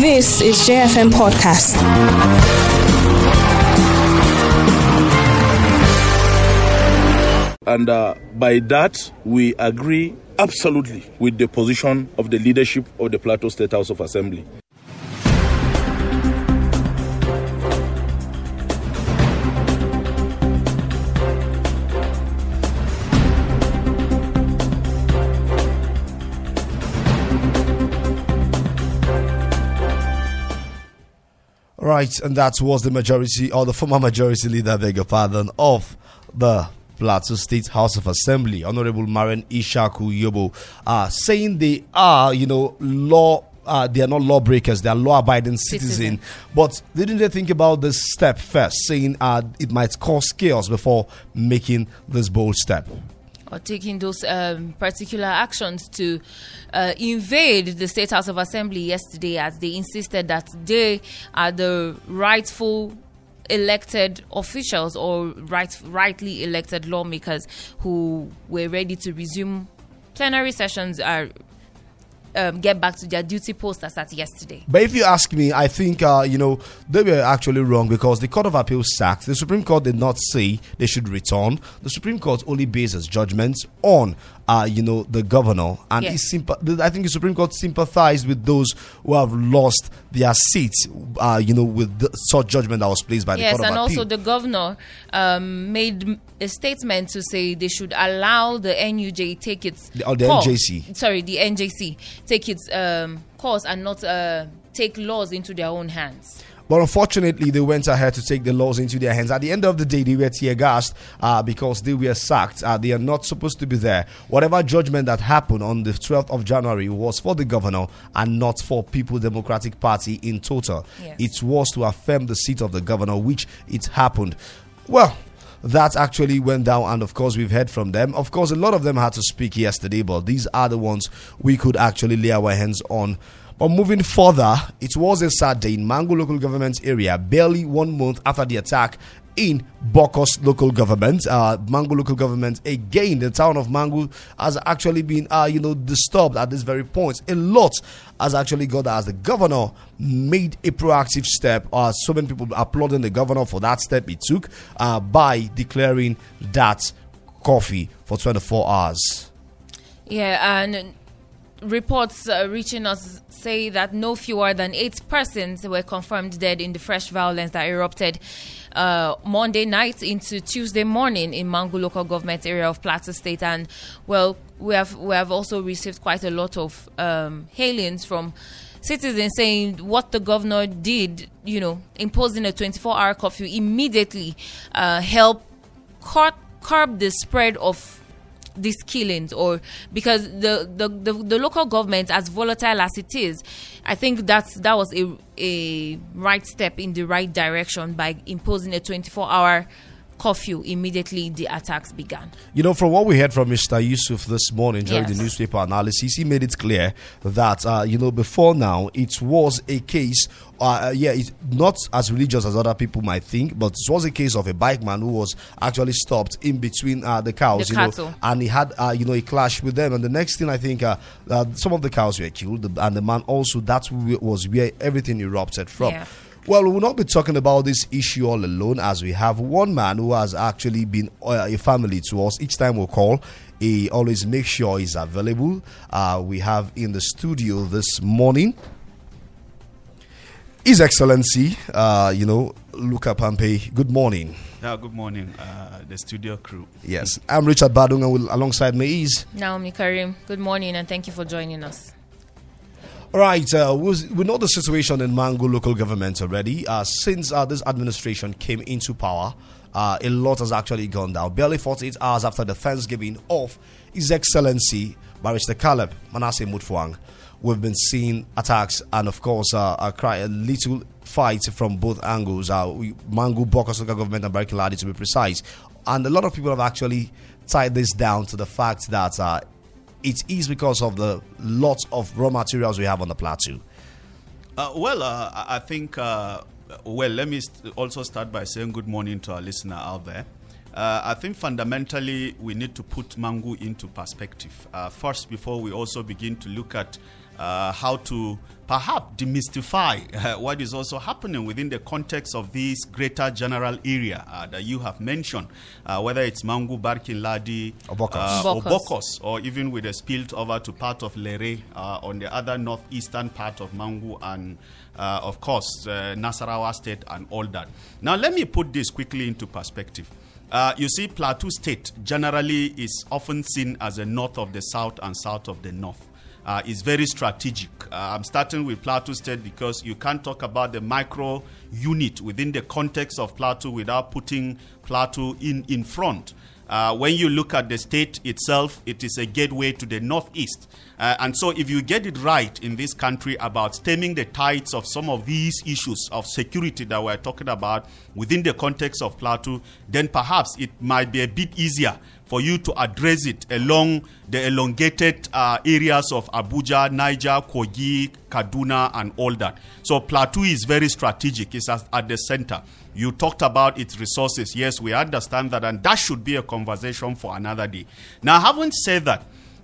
This is JFM Podcast. And uh, by that, we agree absolutely with the position of the leadership of the Plateau State House of Assembly. Right, and that was the majority or the former majority leader, beg your pardon, of the Plateau State House of Assembly, Honorable Marian Ishaku Yobo, uh, saying they are, you know, law. Uh, they are not lawbreakers; they are law-abiding citizens. But didn't they think about this step first, saying uh, it might cause chaos before making this bold step? Or taking those um, particular actions to uh, invade the State House of Assembly yesterday as they insisted that they are the rightful elected officials or right, rightly elected lawmakers who were ready to resume plenary sessions are um, get back to their duty post as at yesterday. But if you ask me, I think uh, you know they were actually wrong because the Court of Appeal sacked. The Supreme Court did not say they should return. The Supreme Court only bases judgments on uh, you know the governor, and Yes. he sympa- I think the Supreme Court sympathized with those who have lost their seats. Uh, you know, with the, such judgment that was placed by the Yes, Court of and also the governor um, made a statement to say they should allow the NUJ take its The- oh, the course- NJC. Sorry, the NJC take its um, course and not uh, take laws into their own hands. But unfortunately, they went ahead to take the laws into their hands. At the end of the day, they were tear gassed uh, because they were sacked. Uh, they are not supposed to be there. Whatever judgment that happened on the 12th of January was for the governor and not for People Democratic Party in total. Yes. It was to affirm the seat of the governor, which it happened. Well, that actually went down, and of course, we've heard from them. Of course, a lot of them had to speak yesterday, but these are the ones we could actually lay our hands on. But moving further, it was a sad day in Mangu local government area, barely one month after the attack in Bokos local government. Uh, Mangu local government again, the town of Mangu has actually been, uh, you know, disturbed at this very point. A lot has actually got as the governor made a proactive step. Uh, so many people applauding the governor for that step he took uh, by declaring that coffee for 24 hours. Yeah, and reports uh, reaching us say that no fewer than eight persons were confirmed dead in the fresh violence that erupted uh, Monday night into Tuesday morning in Mangu local government area of Plateau State. And well, we have we have also received quite a lot of um, hailings from citizens saying what the governor did, you know, imposing a 24-hour curfew immediately uh, help curb, curb the spread of these killings or because the, the, the, the local government as volatile as it is i think that's that was a, a right step in the right direction by imposing a 24 hour curfew immediately the attacks began You know, from what we heard from Mr. Yusuf this morning during Yes. the newspaper analysis, he made it clear that, uh, you know, before now, it was a case, uh, yeah, it's not as religious as other people might think, but it was a case of a bike man who was actually stopped in between uh, the cows, The you know, and he had, uh, you know, a clash with them. And the next thing I think, uh, uh, some of the cows were killed, and the man also, that was where everything erupted from. Yeah. Well, we will not be talking about this issue all alone as we have one man who has actually been uh, a family to us. Each time we call, he always makes sure he's available. Uh, we have in the studio this morning His Excellency, uh, you know, Luka Panpe. Good morning. Yeah, good morning, uh, the studio crew. Yes, I'm Richard Badunga with, alongside me is. naomi Kareem good morning and thank you for joining us All right, uh, we, know the situation in Mangu local government already. Uh, since uh, this administration came into power, uh, a lot has actually gone down. Barely 48 hours after the Thanksgiving of His Excellency Barrister Caleb Manasseh Mutfwang, we've been seeing attacks and, of course, uh, a, cry, a little fight from both angles. Uh, we, Mangu, Bokos local government, and Barkin Ladi to be precise. And a lot of people have actually tied this down to the fact that uh, it is because of the lots of raw materials we have on the plateau. Uh, well, uh, I I think, uh, well, let me st- also start by saying good morning to our listener out there. Uh, I think fundamentally we need to put Mangu into perspective. Uh, first, before we also begin to look at uh, how to perhaps demystify uh, what is also happening within the context of this greater general area uh, that you have mentioned, uh, whether it's Mangu, Barkin Ladi, Or uh, or Bokos. Bokos, or even with a spilt over to part of Lere uh, on the other northeastern part of Mangu and, uh, of course, uh, Nasarawa State and all that. Now, let me put this quickly into perspective. Uh, you see, Plateau State generally is often seen as the north of the south and south of the north. Uh, is very strategic. Uh, I'm starting with Plateau State because you can't talk about the micro unit within the context of Plateau without putting Plateau in, in front. Uh, when you look at the state itself, it is a gateway to the northeast. Uh, and so, if you get it right in this country about stemming the tides of some of these issues of security that we're talking about within the context of Plateau, then perhaps it might be a bit easier for you to address it along the elongated uh, areas of Abuja, Niger, Kogi, Kaduna, and all that. So, Plateau is very strategic, it's at, the center. You talked about its resources. Yes, we understand that, and that should be a conversation for another day. Now, having said that,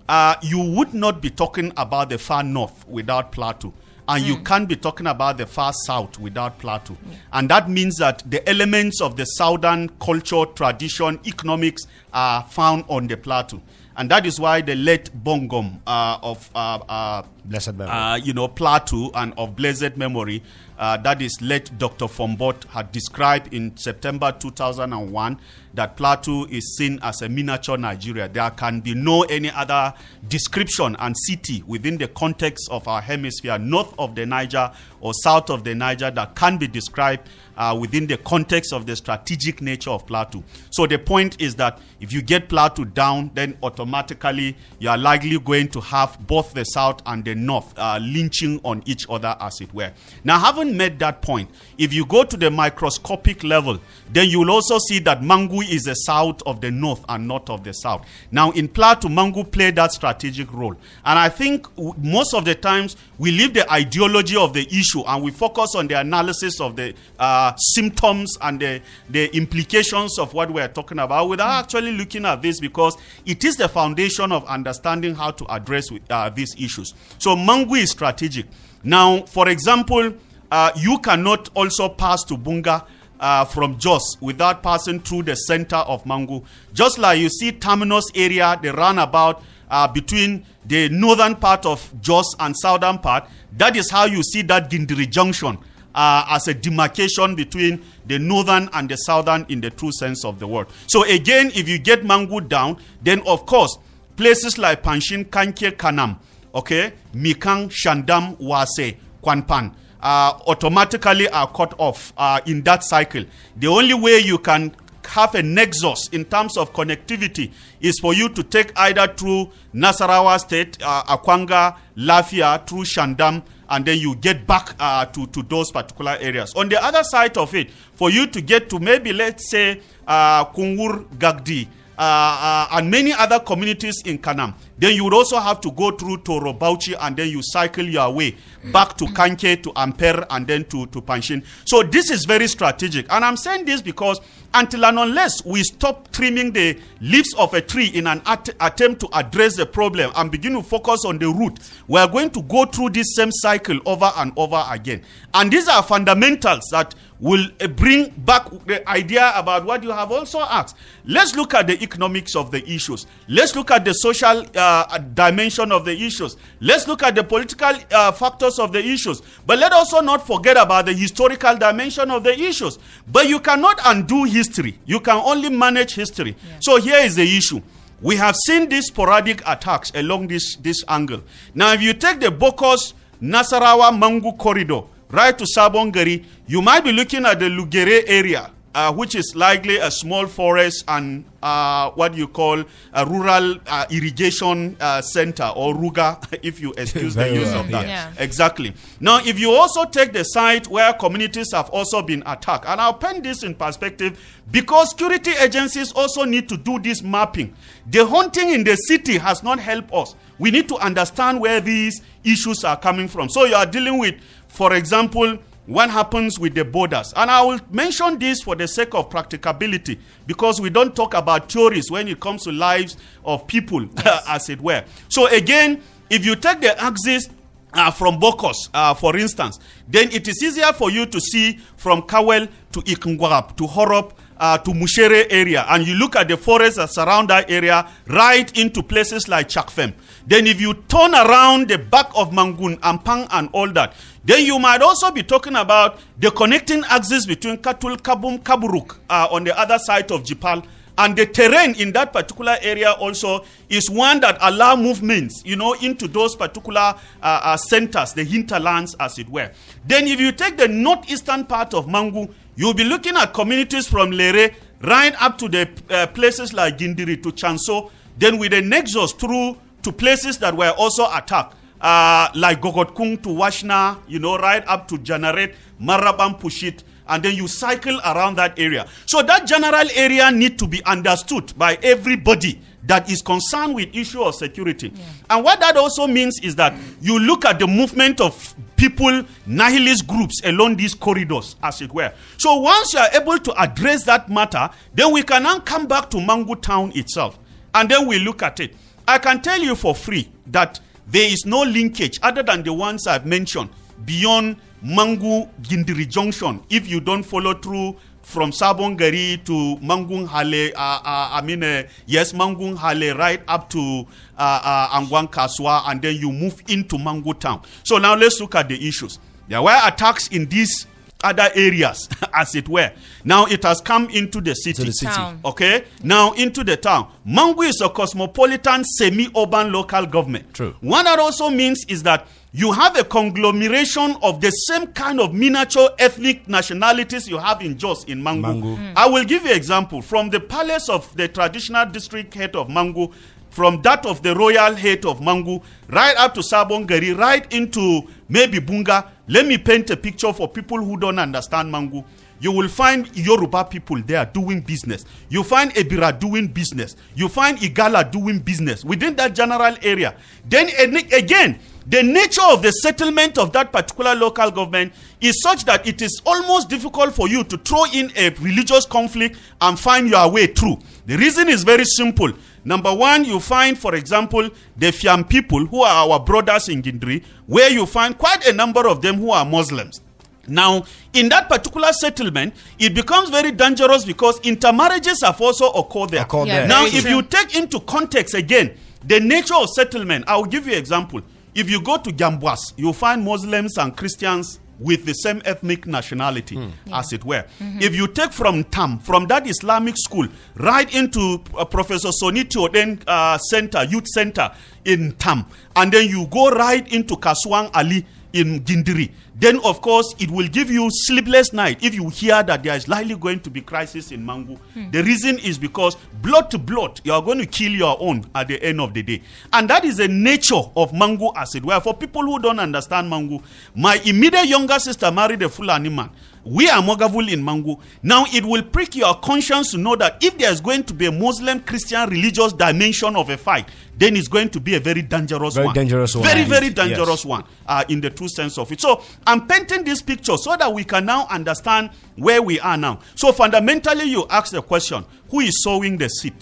uh, you would not be talking about the far north without Plateau. And you can't be talking about the far south without Plateau. And that means that the elements of the southern culture, tradition, economics are found on the Plateau. And that is why the late Bongom uh, of uh, uh, Blessed memory. uh, you know, Plateau and of blessed memory, uh, that is late Dr. Fombot had described in September 2001 that Plateau is seen as a miniature Nigeria. There can be no any other description and city within the context of our hemisphere, north of the Niger or south of the Niger, that can be described uh, within the context of the strategic nature of Plateau. So the point is that if you get Plateau down, then automatically you are likely going to have both the south and the north uh, lynching on each other, as it were. Now, having made that point, if you go to the microscopic level, then you will also see that Mangu is the south of the north and north of the south. Now, in Plateau, Mangu played that strategic role. And I think most of the times we leave the ideology of the issue and we focus on the analysis of the uh, symptoms and the, the implications of what we are talking about without actually looking at this because it is the foundation of understanding how to address uh, these issues. So, Mangu is strategic. Now, for example, uh, you cannot also pass to Bunga uh, from Jos without passing through the center of Mangu. Just like you see terminus area, the roundabout uh, between the northern part of Jos and southern part, that is how you see that Gindiri junction uh, as a demarcation between the northern and the southern in the true sense of the word. So again, if you get Mangu down, then of course, places like Panshin, Kanke, Kanam, okay, Mikang, Shandam, Wase, Kwanpan, uh, automatically are cut off uh, in that cycle. The only way you can have a nexus in terms of connectivity is for you to take either through Nasarawa State, uh, Akwanga, Lafia, through Shandam, and then you get back uh, to, to those particular areas. On the other side of it, for you to get to maybe, let's say, uh, Kungur, Gagdi, uh, uh, and many other communities in Kanam. Then you would also have to go through Toro Bauchi and then you cycle your way back to Kanke, to Amper, and then to, to Panshin. So this is very strategic. And I'm saying this because until and unless we stop trimming the leaves of a tree in an at- attempt to address the problem and begin to focus on the root, we are going to go through this same cycle over and over again. And these are fundamentals that will uh, bring back the idea about what you have also asked. Let's look at the economics of the issues. Let's look at the social uh, dimension of the issues. Let's look at the political uh, factors of the issues. But let us also not forget about the historical dimension of the issues. But you cannot undo history. You can only manage history. So here is the issue. We have seen these sporadic attacks along this, this angle. Now, if you take the Bokos Nasarawa Mangu corridor, right to Sabongari, you might be looking at the Lugere area, uh, which is likely a small forest and uh, what you call a rural uh, irrigation uh, center or ruga, if you excuse the use well, of that. yeah. Exactly. Now, if you also take the site where communities have also been attacked, and I'll pen this in perspective because security agencies also need to do this mapping. The hunting in the city has not helped us. We need to understand where these issues are coming from. So, you are dealing with, for example, what happens with the borders. And I will mention this for the sake of practicability because we don't talk about theories when it comes to lives of people, as it were. So, again, if you take the axis uh, from Bokos, uh, for instance, then it is easier for you to see from Kawel to Ikungwap to Horop uh, to Mushere area, and you look at the forests that surround that area, right into places like Chakfem. Then, if you turn around the back of Mangun, Ampang, and all that, then you might also be talking about the connecting axis between Katul, Kabum, Kaburuk uh, on the other side of Jipal. And the terrain in that particular area also is one that allow movements, you know, into those particular uh, uh, centers, the hinterlands, as it were. Then, if you take the northeastern part of Mangu, you'll be looking at communities from Lere right up to the uh, places like Gindiri to Chanso, then with a nexus through to places that were also attacked, uh, like Gogotkung to Washna, you know, right up to Janaret, Marabam Pushit, and then you cycle around that area. So that general area need to be understood by everybody that is concerned with issue of security. Yeah. And what that also means is that you look at the movement of people, nihilist groups along these corridors, as it were. So once you are able to address that matter, then we can now come back to Mangu town itself. And then we look at it. I can tell you for free that there is no linkage other than the ones I've mentioned beyond Mangu Gindiri Junction if you don't follow through from Sabongari to Mangung Hale, uh, uh, I mean, uh, yes, Mangung Hale, right up to uh, uh, Angwang Kaswa, and then you move into Mangu town. So now let's look at the issues. There were attacks in these other areas, as it were. Now it has come into the city. the city. Town. Okay, now into the town. Mangu is a cosmopolitan, semi-urban local government. True. What that also means is that you have a conglomeration of the same kind of miniature ethnic nationalities you have in Jos in Mangu. Mangu. I will give you an example from the palace of the traditional district head of Mangu, from that of the royal head of Mangu, right up to Sabongari, right into maybe Bunga. Let me paint a picture for people who don't understand Mangu. You will find Yoruba people there doing business. You find Ebira doing business. You find Igala doing business within that general area. Then ag- again, the nature of the settlement of that particular local government is such that it is almost difficult for you to throw in a religious conflict and find your way through. The reason is very simple. Number one, you find, for example, the Fiam people who are our brothers in Gindiri, where you find quite a number of them who are Muslims. Now, in that particular settlement, it becomes very dangerous because intermarriages have also occurred there. Occurred Yeah, there. Now, if true. you take into context again the nature of settlement, I will give you an example. If you go to Gamboas, you find Muslims and Christians with the same ethnic nationality, as it were. If you take from Tam, from that Islamic school, right into uh, Professor Soniti then uh, Center, Youth Center in Tam, and then you go right into Kaswang Ali in Gindiri, then of course it will give you sleepless night if you hear that there is likely going to be crisis in Mangu. The reason is because blood to blood, you are going to kill your own at the end of the day, and that is the nature of Mangu as it were. For people who don't understand Mangu, my immediate younger sister married a Fulani man. We are Mwaghavul in Mangu. Now it will prick your conscience to know that if there is going to be a Muslim Christian religious dimension of a fight, then it's going to be a very dangerous Very one. dangerous one. Very, very Yes. dangerous one uh, in the true sense of it. So I'm painting this picture so that we can now understand where we are now. So fundamentally, you ask the question who is sowing the seed?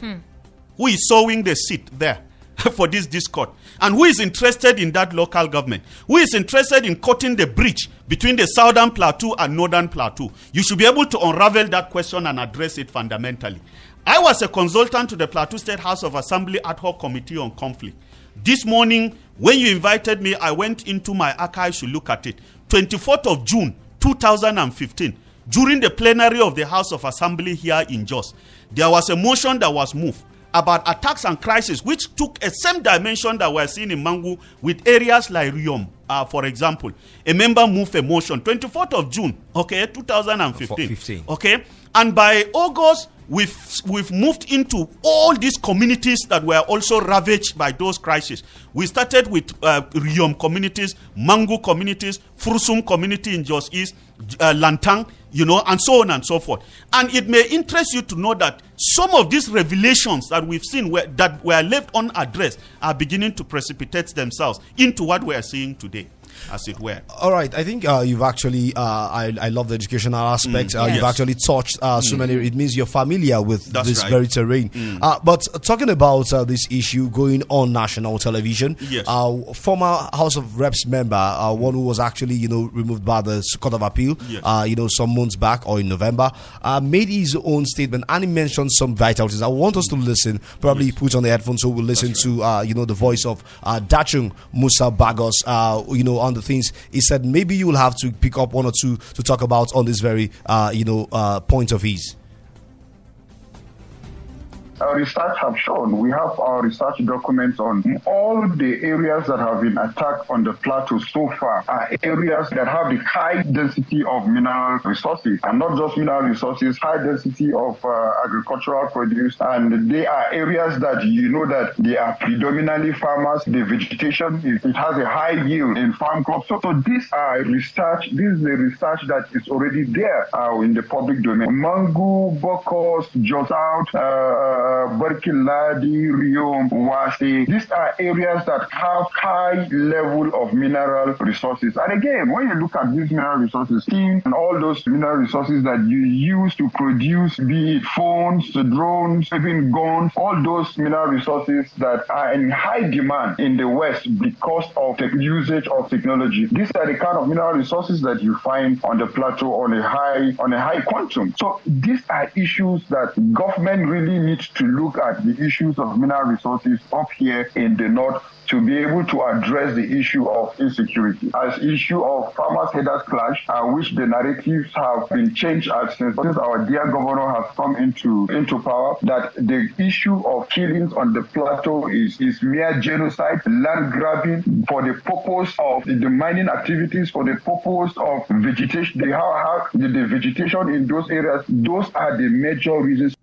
Hmm. Who is sowing the seed there? For this discord, and who is interested in that local government? Who is interested in cutting the bridge between the southern plateau and northern plateau? You should be able to unravel that question and address it fundamentally. I was a consultant to the Plateau State House of Assembly ad hoc committee on conflict. This morning, when you invited me, I went into my archives to look at it. 24th of June, 2015, during the plenary of the House of Assembly here in Jos, there was a motion that was moved about attacks and crisis, which took a same dimension that we're seeing in Mangu with areas like Riom, uh, for example. A member moved a motion, 24th of June, okay, 2015. 15. Okay, and by August, we've we've moved into all these communities that were also ravaged by those crises. We started with uh, Riom communities, Mangu communities, Fursum community in Jos East, uh, Lantang, you know, and so on and so forth. And it may interest you to know that some of these revelations that we've seen were, that were left unaddressed are beginning to precipitate themselves into what we are seeing today. as it were. All right, I think uh, you've actually. Uh, I, I love the educational aspect. Mm. Uh, You've actually touched uh, so many. It means you're familiar with That's this right. very terrain. Uh, but talking about uh, this issue going on national television, Yes. uh, former House of Reps member, uh, one who was actually you know removed by the Court of Appeal, Yes. uh, you know some months back or in November, uh, made his own statement and he mentioned some vitalities. I want us to listen. Probably put on the headphones so we'll listen to uh, you know the voice of uh, Dachung Musa Bagos. Uh, you know on the things he said. Maybe you will have to pick up one or two to talk about on this very uh, you know uh, point of his. Our research have shown, we have our research documents on all the areas that have been attacked on the plateau so far are areas that have the high density of mineral resources and not just mineral resources, high density of uh, agricultural produce. And they are areas that you know that they are predominantly farmers. The vegetation, is, it has a high yield in farm crops. So, so these are research, this is the research that is already there uh, in the public domain. Mangu, Bokos, Jotout, uh, Barkin Ladi, Rio, Wase. These are areas that have high level of mineral resources. And again, when you look at these mineral resources, and all those mineral resources that you use to produce, be it phones, drones, even guns, all those mineral resources that are in high demand in the West because of the usage of technology. These are the kind of mineral resources that you find on the plateau on a high on a high quantum. So these are issues that government really needs to look at the issues of mineral resources up here in the north to be able to address the issue of insecurity. As issue of farmers headers clash uh, which the narratives have been changed as since, our dear governor has come into into power that the issue of killings on the plateau is is mere genocide land grabbing for the purpose of the mining activities for the purpose of vegetation the how, how the, the vegetation in those areas those are the major reasons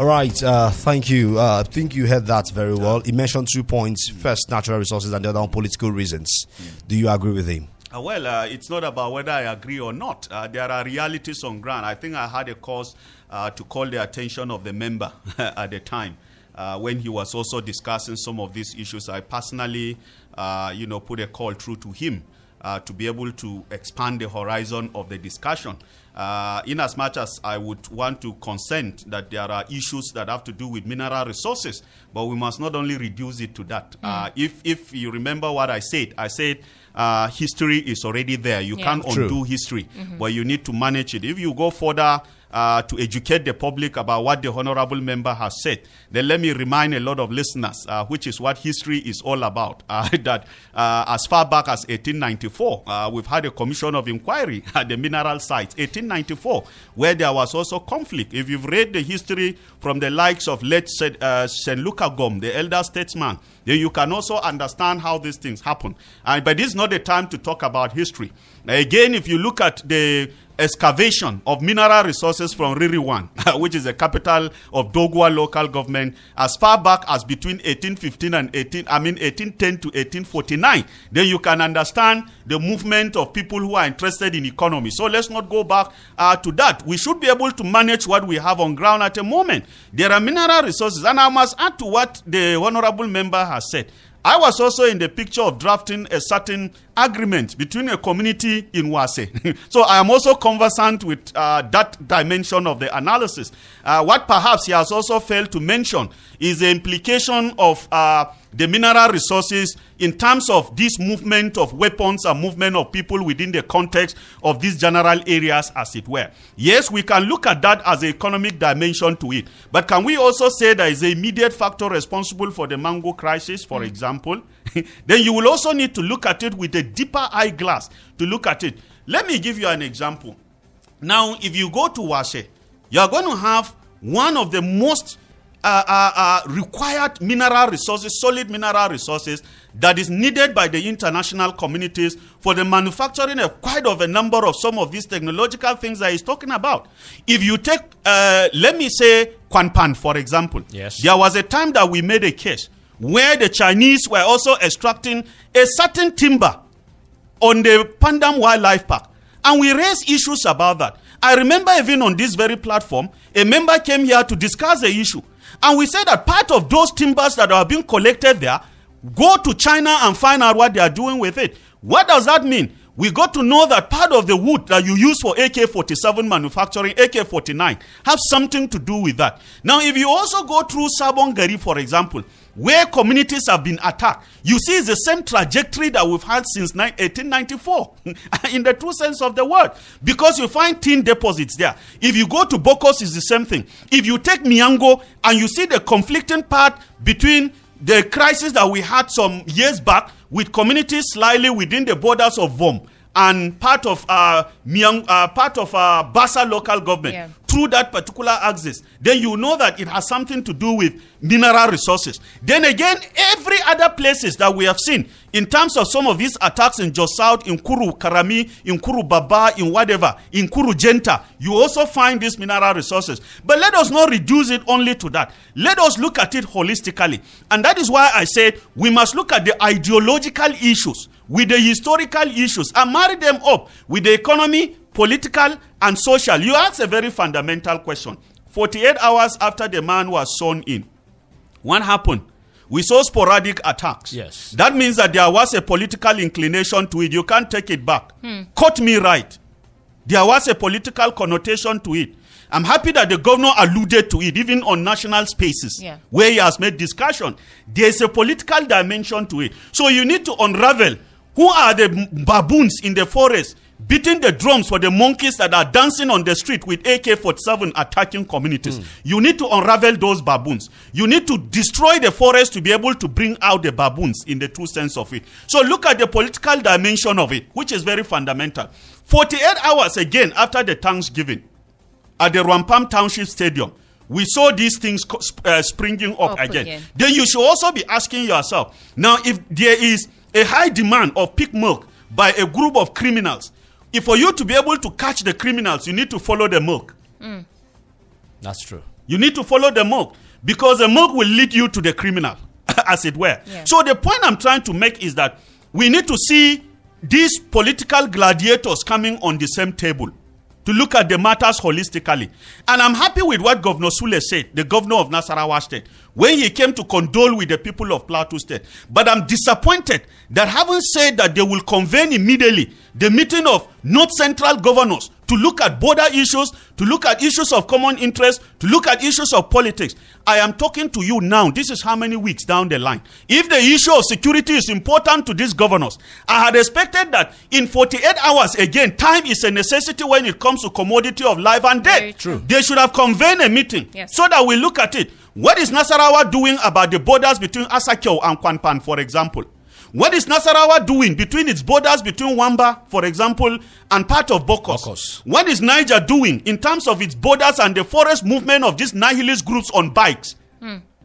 All right, uh, thank you. Uh, I think you heard that very well. He mentioned two points: first, natural resources, and the other on political reasons. Do you agree with him? Uh, well, uh, it's not about whether I agree or not. Uh, there are realities on ground. I think I had a cause uh, to call the attention of the member at the time uh, when he was also discussing some of these issues. I personally, uh, you know, put a call through to him uh, to be able to expand the horizon of the discussion. Uh, in as much as I would want to consent that there are issues that have to do with mineral resources, but we must not only reduce it to that. Uh, if, if you remember what I said, I said uh, history is already there. You Yeah. can't True. undo history, but you need to manage it. If you go further uh, to educate the public about what the honorable member has said, then let me remind a lot of listeners, uh, which is what history is all about, uh, that uh, as far back as 1894, uh, we've had a commission of inquiry at the mineral sites, 1894, where there was also conflict. If you've read the history from the likes of late. Uh, St. Luca Gom, the elder statesman, then you can also understand how these things happen. Uh, but this is not the time to talk about history. Again, if you look at the excavation of mineral resources from Riruwai, which is the capital of Doguwa local government, as far back as between 1815 and 18, I mean 1810 to 1849, then you can understand the movement of people who are interested in economy. So let's not go back uh, to that. We should be able to manage what we have on ground at the moment. There are mineral resources, and I must add to what the honorable member has said. I was also in the picture of drafting a certain agreement between a community in Wase. so I am also conversant with uh, that dimension of the analysis. Uh, what perhaps he has also failed to mention is the implication of uh, the mineral resources in terms of this movement of weapons and movement of people within the context of these general areas, as it were. Yes, we can look at that as an economic dimension to it. But can we also say there is an immediate factor responsible for the Mangu crisis, for example? then you will also need to look at it with a deeper eyeglass to look at it. Let me give you an example. Now, if you go to Wase, you are going to have one of the most uh, uh, uh, required mineral resources, solid mineral resources that is needed by the international communities for the manufacturing of quite of a number of some of these technological things that he's talking about. If you take, uh, let me say, Quanpan, for example. Yes. There was a time that we made a case where the Chinese were also extracting a certain timber on the Pandam Wildlife Park. And we raised issues about that. I remember even on this very platform, a member came here to discuss the issue. And we said that part of those timbers that are being collected there, go to China and find out what they are doing with it. What does that mean? We got to know that part of the wood that you use for AK 47 manufacturing, AK 49, have something to do with that. Now, if you also go through Sabongari, for example, where communities have been attacked, you see it's the same trajectory that we've had since 1894, in the true sense of the word, because you find tin deposits there. If you go to Bokos, it's the same thing. If you take Miango and you see the conflicting part between the crisis that we had some years back with communities slightly within the borders of VOM and part of uh, Miang, uh, part of uh, Basa local government Yeah. through that particular axis, then you know that it has something to do with mineral resources. Then again, every other places that we have seen in terms of some of these attacks in Jos South, in Kuru Karami, in Kuru Baba, in whatever, in Kuru Jenta, you also find these mineral resources. But let us not reduce it only to that. Let us look at it holistically. And that is why I said we must look at the ideological issues with the historical issues and marry them up with the economy, political, and social. You ask a very fundamental question. 48 hours after the man was sworn in, what happened? We saw sporadic attacks. Yes. That means that there was a political inclination to it. You can't take it back. Hmm. Cut me right. There was a political connotation to it. I'm happy that the governor alluded to it, even on national spaces, Yeah. where he has made discussion. There's a political dimension to it. So you need to unravel who are the baboons in the forest beating the drums for the monkeys that are dancing on the street with AK 47 attacking communities. You need to unravel those baboons. You need to destroy the forest to be able to bring out the baboons in the true sense of it. So look at the political dimension of it, which is very fundamental. 48 hours again after the Thanksgiving at the Rwang Pam Township Stadium, we saw these things uh, springing up, Up again. again. Then you should also be asking yourself now if there is a high demand of pig milk by a group of criminals, if for you to be able to catch the criminals, you need to follow the milk. Mm. That's true. You need to follow the milk because the milk will lead you to the criminal, as it were. Yeah. So the point I'm trying to make is that we need to see these political gladiators coming on the same table to look at the matters holistically. And I'm happy with what Governor Sule said, the governor of Nasarawa State, when he came to condole with the people of Plateau State. But I'm disappointed that having said that they will convene immediately the meeting of North Central governors to look at border issues, to look at issues of common interest, to look at issues of politics. I am talking to you now. This is how many weeks down the line. If the issue of security is important to these governors, I had expected that in 48 hours, again, time is a necessity when it comes to commodity of life and Very death. true. They should have convened a meeting Yes. so that we look at it. What is Nasarawa doing about the borders between Asakio and Kwanpan, for example? What is Nasarawa doing between its borders between Wamba, for example, and part of Bokos? Bokos. What is Niger doing in terms of its borders and the forest movement of these nihilist groups on bikes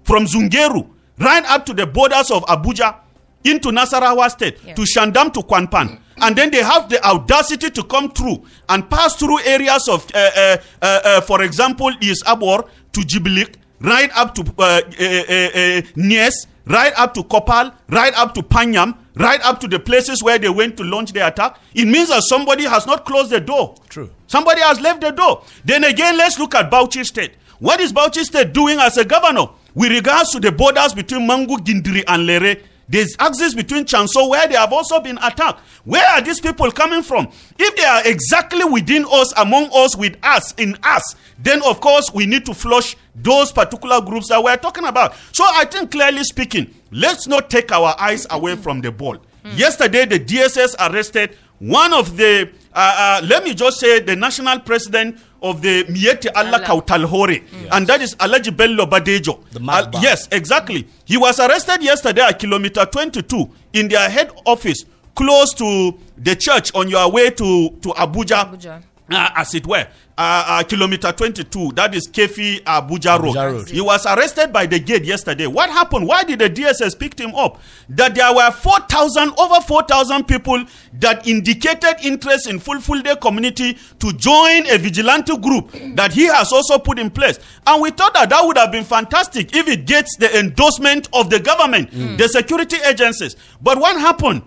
from Zungeru right up to the borders of Abuja into Nasarawa State Yeah. to Shandam to Kwanpan? And then they have the audacity to come through and pass through areas of, uh, uh, uh, uh, for example, East Abor to Jibilik, right up to uh, uh, uh, uh, Nies, right up to Kopal, right up to Panyam, right up to the places where they went to launch the attack. It means that somebody has not closed the door. True. Somebody has left the door. Then again, let's look at Bauchi State. What is Bauchi State doing as a governor with regards to the borders between Mangu, Gindiri, and Lere? There's axis between Chanso where they have also been attacked. Where are these people coming from? If they are exactly within us, among us, with us, in us, then of course we need to flush those particular groups that we're talking about. So I think clearly speaking, let's not take our eyes away from the ball. Yesterday, the DSS arrested one of the, uh, uh, let me just say, the national president of the Miyetti Allah Allah. Kautal Hore, and that is Alhaji Bello Badejo. The Uh, yes, exactly. He was arrested yesterday at kilometer 22 in their head office, close to the church on your way to, to Abuja. Abuja. Uh, as it were, uh, uh, kilometer 22, that is Keffi Abuja Road. Abuja Road. He was arrested by the gate yesterday. What happened? Why did the DSS pick him up? That there were 4,000, over 4,000 people that indicated interest in Fulfulde community to join a vigilante group that he has also put in place. And we thought that that would have been fantastic if it gets the endorsement of the government, the security agencies. But what happened?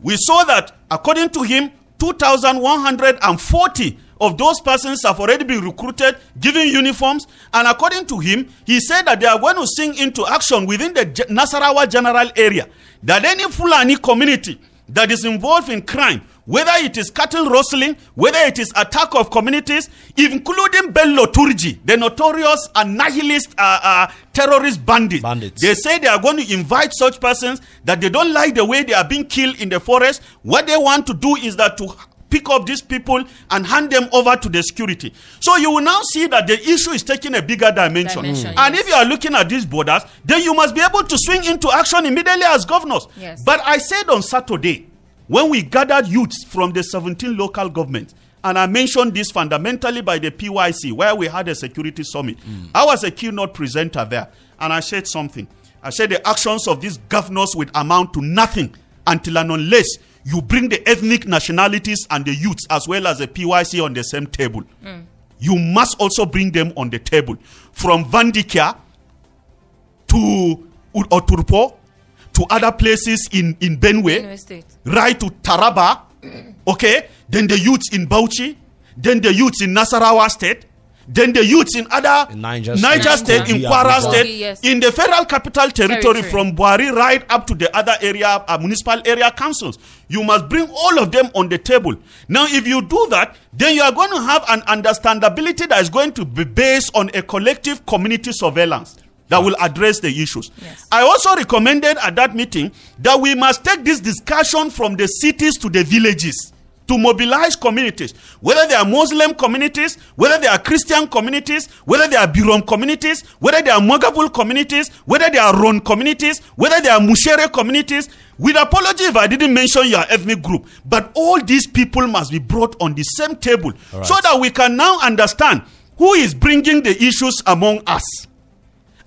We saw that, according to him, 2,140 of those persons have already been recruited, given uniforms, and according to him, he said that they are going to sing into action within the Nasarawa general area. That any Fulani community that is involved in crime, whether it is cattle rustling, whether it is attack of communities, including Bello Turji, the notorious and nihilist uh, uh, terrorist bandit. Bandits. They say they are going to invite such persons that they don't like the way they are being killed in the forest. What they want to do is that to pick up these people and hand them over to the security. So you will now see that the issue is taking a bigger dimension. Dimension, And yes. if you are looking at these borders, then you must be able to swing into action immediately as governors. Yes. But I said on Saturday, when we gathered youths from the 17 local governments, and I mentioned this fundamentally by the PYC, where we had a security summit. Mm. I was a keynote presenter there, and I said something. I said the actions of these governors would amount to nothing until and unless you bring the ethnic nationalities and the youths as well as the PYC on the same table. You must also bring them on the table. From Vandeikya to Otukpo to other places in, in Benue, right to Taraba, okay? Then the youths in Bauchi, then the youths in Nasarawa State, then the youths in other In Niger Niger State, State, in Kwara State, Kogi, yes. in the federal capital territory, Territory. from Bwari right up to the other area, uh, municipal area councils. You must bring all of them on the table. Now, if you do that, then you are going to have an understandability that is going to be based on a collective community surveillance that will address the issues. Yes. I also recommended at that meeting that we must take this discussion from the cities to the villages to mobilize communities, whether they are Muslim communities, whether they are Christian communities, whether they are Birom communities, whether they are Mwaghavul communities, whether they are Ron communities, whether they are Mushere communities. With apology if I didn't mention your ethnic group, but all these people must be brought on the same table so that we can now understand who is bringing the issues among us.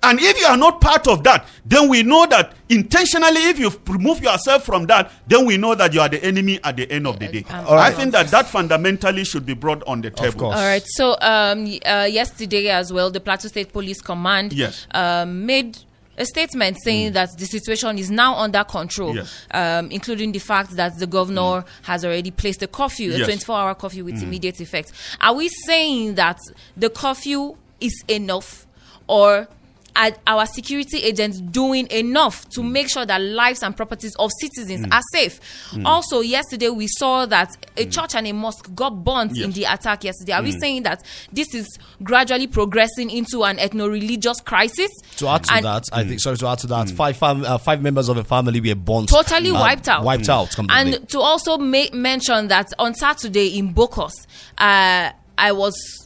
And if you are not part of that, then we know that intentionally, if you remove yourself from that, then we know that you are the enemy at the end of the day. Um, I think that that fundamentally should be brought on the table. course. All right. So um, uh, yesterday as well, the Plateau State Police Command Yes. um, made a statement saying that the situation is now under control, Yes. um, including the fact that the governor has already placed a curfew, a 24-hour curfew with immediate effect. Are we saying that the curfew is enough, or are our security agents doing enough to mm. make sure that lives and properties of citizens mm. are safe? Mm. Also, yesterday we saw that a church and a mosque got burnt in the attack yesterday. Are we saying that this is gradually progressing into an ethno-religious crisis? To add to And that, I think sorry to add to that, five fam- uh, five members of a family were burnt, totally uh, wiped out. wiped out completely. And to also ma- mention that on Saturday in Bokos, uh, I was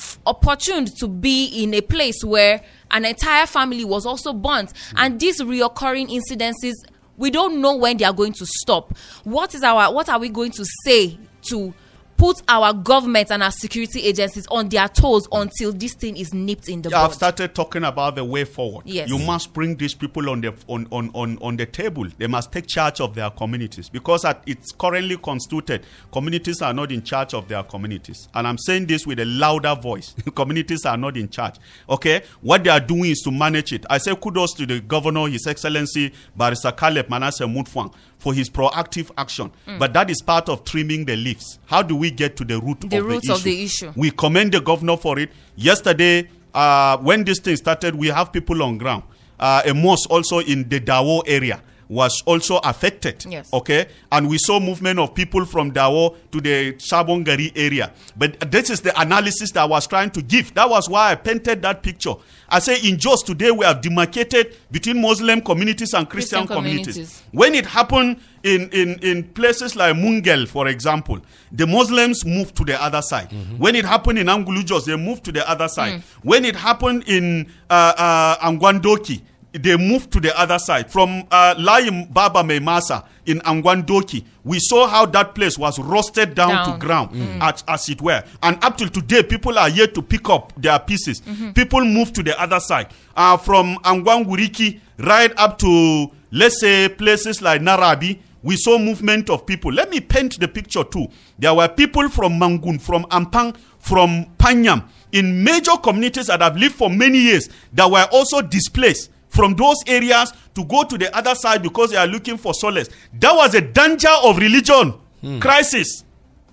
f- opportuned to be in a place where an entire family was also burnt, hmm. and these reoccurring incidences. We don't know when they are going to stop. What is our? What are we going to say to put our government and our security agencies on their toes until this thing is nipped in the Yeah, I've started talking about the way forward. Yes. You must bring these people on the on, on, on, on the table. They must take charge of their communities because at, it's currently constituted. Communities are not in charge of their communities, and I'm saying this with a louder voice. communities are not in charge. Okay, what they are doing is to manage it. I say kudos to the governor, His Excellency Barrister Caleb Manasseh Mutfwang for his proactive action. Mm. But that is part of trimming the leaves. How do we get to the root The of root the of issue? the issue. We commend the governor for it. Yesterday, uh, when this thing started, we have people on ground. Uh, a mosque also in the Dawo area was also affected. Yes. Okay. And we saw movement of people from Dawo to the Sabongari area. But this is the analysis that I was trying to give. That was why I painted that picture. I say in Jos today we have demarcated between Muslim communities and Christian, Christian communities. communities. When it happened in, in, in places like Mungel, for example, the Muslims moved to the other side. When it happened in Angulujos, they moved to the other side. When it happened in uh, uh, Angwandoki, they moved to the other side. From uh, Layim Baba Memasa in Angwandoki, we saw how that place was roasted down, Down. to ground, as, as it were. And up till today, people are yet to pick up their pieces. People moved to the other side. Uh, from Angwanguriki right up to, let's say, places like Narabi, we saw movement of people. Let me paint the picture too. There were people from Mangun, from Ampang, from Panyam, in major communities that have lived for many years that were also displaced from those areas to go to the other side because they are looking for solace. That was a danger of religion crisis.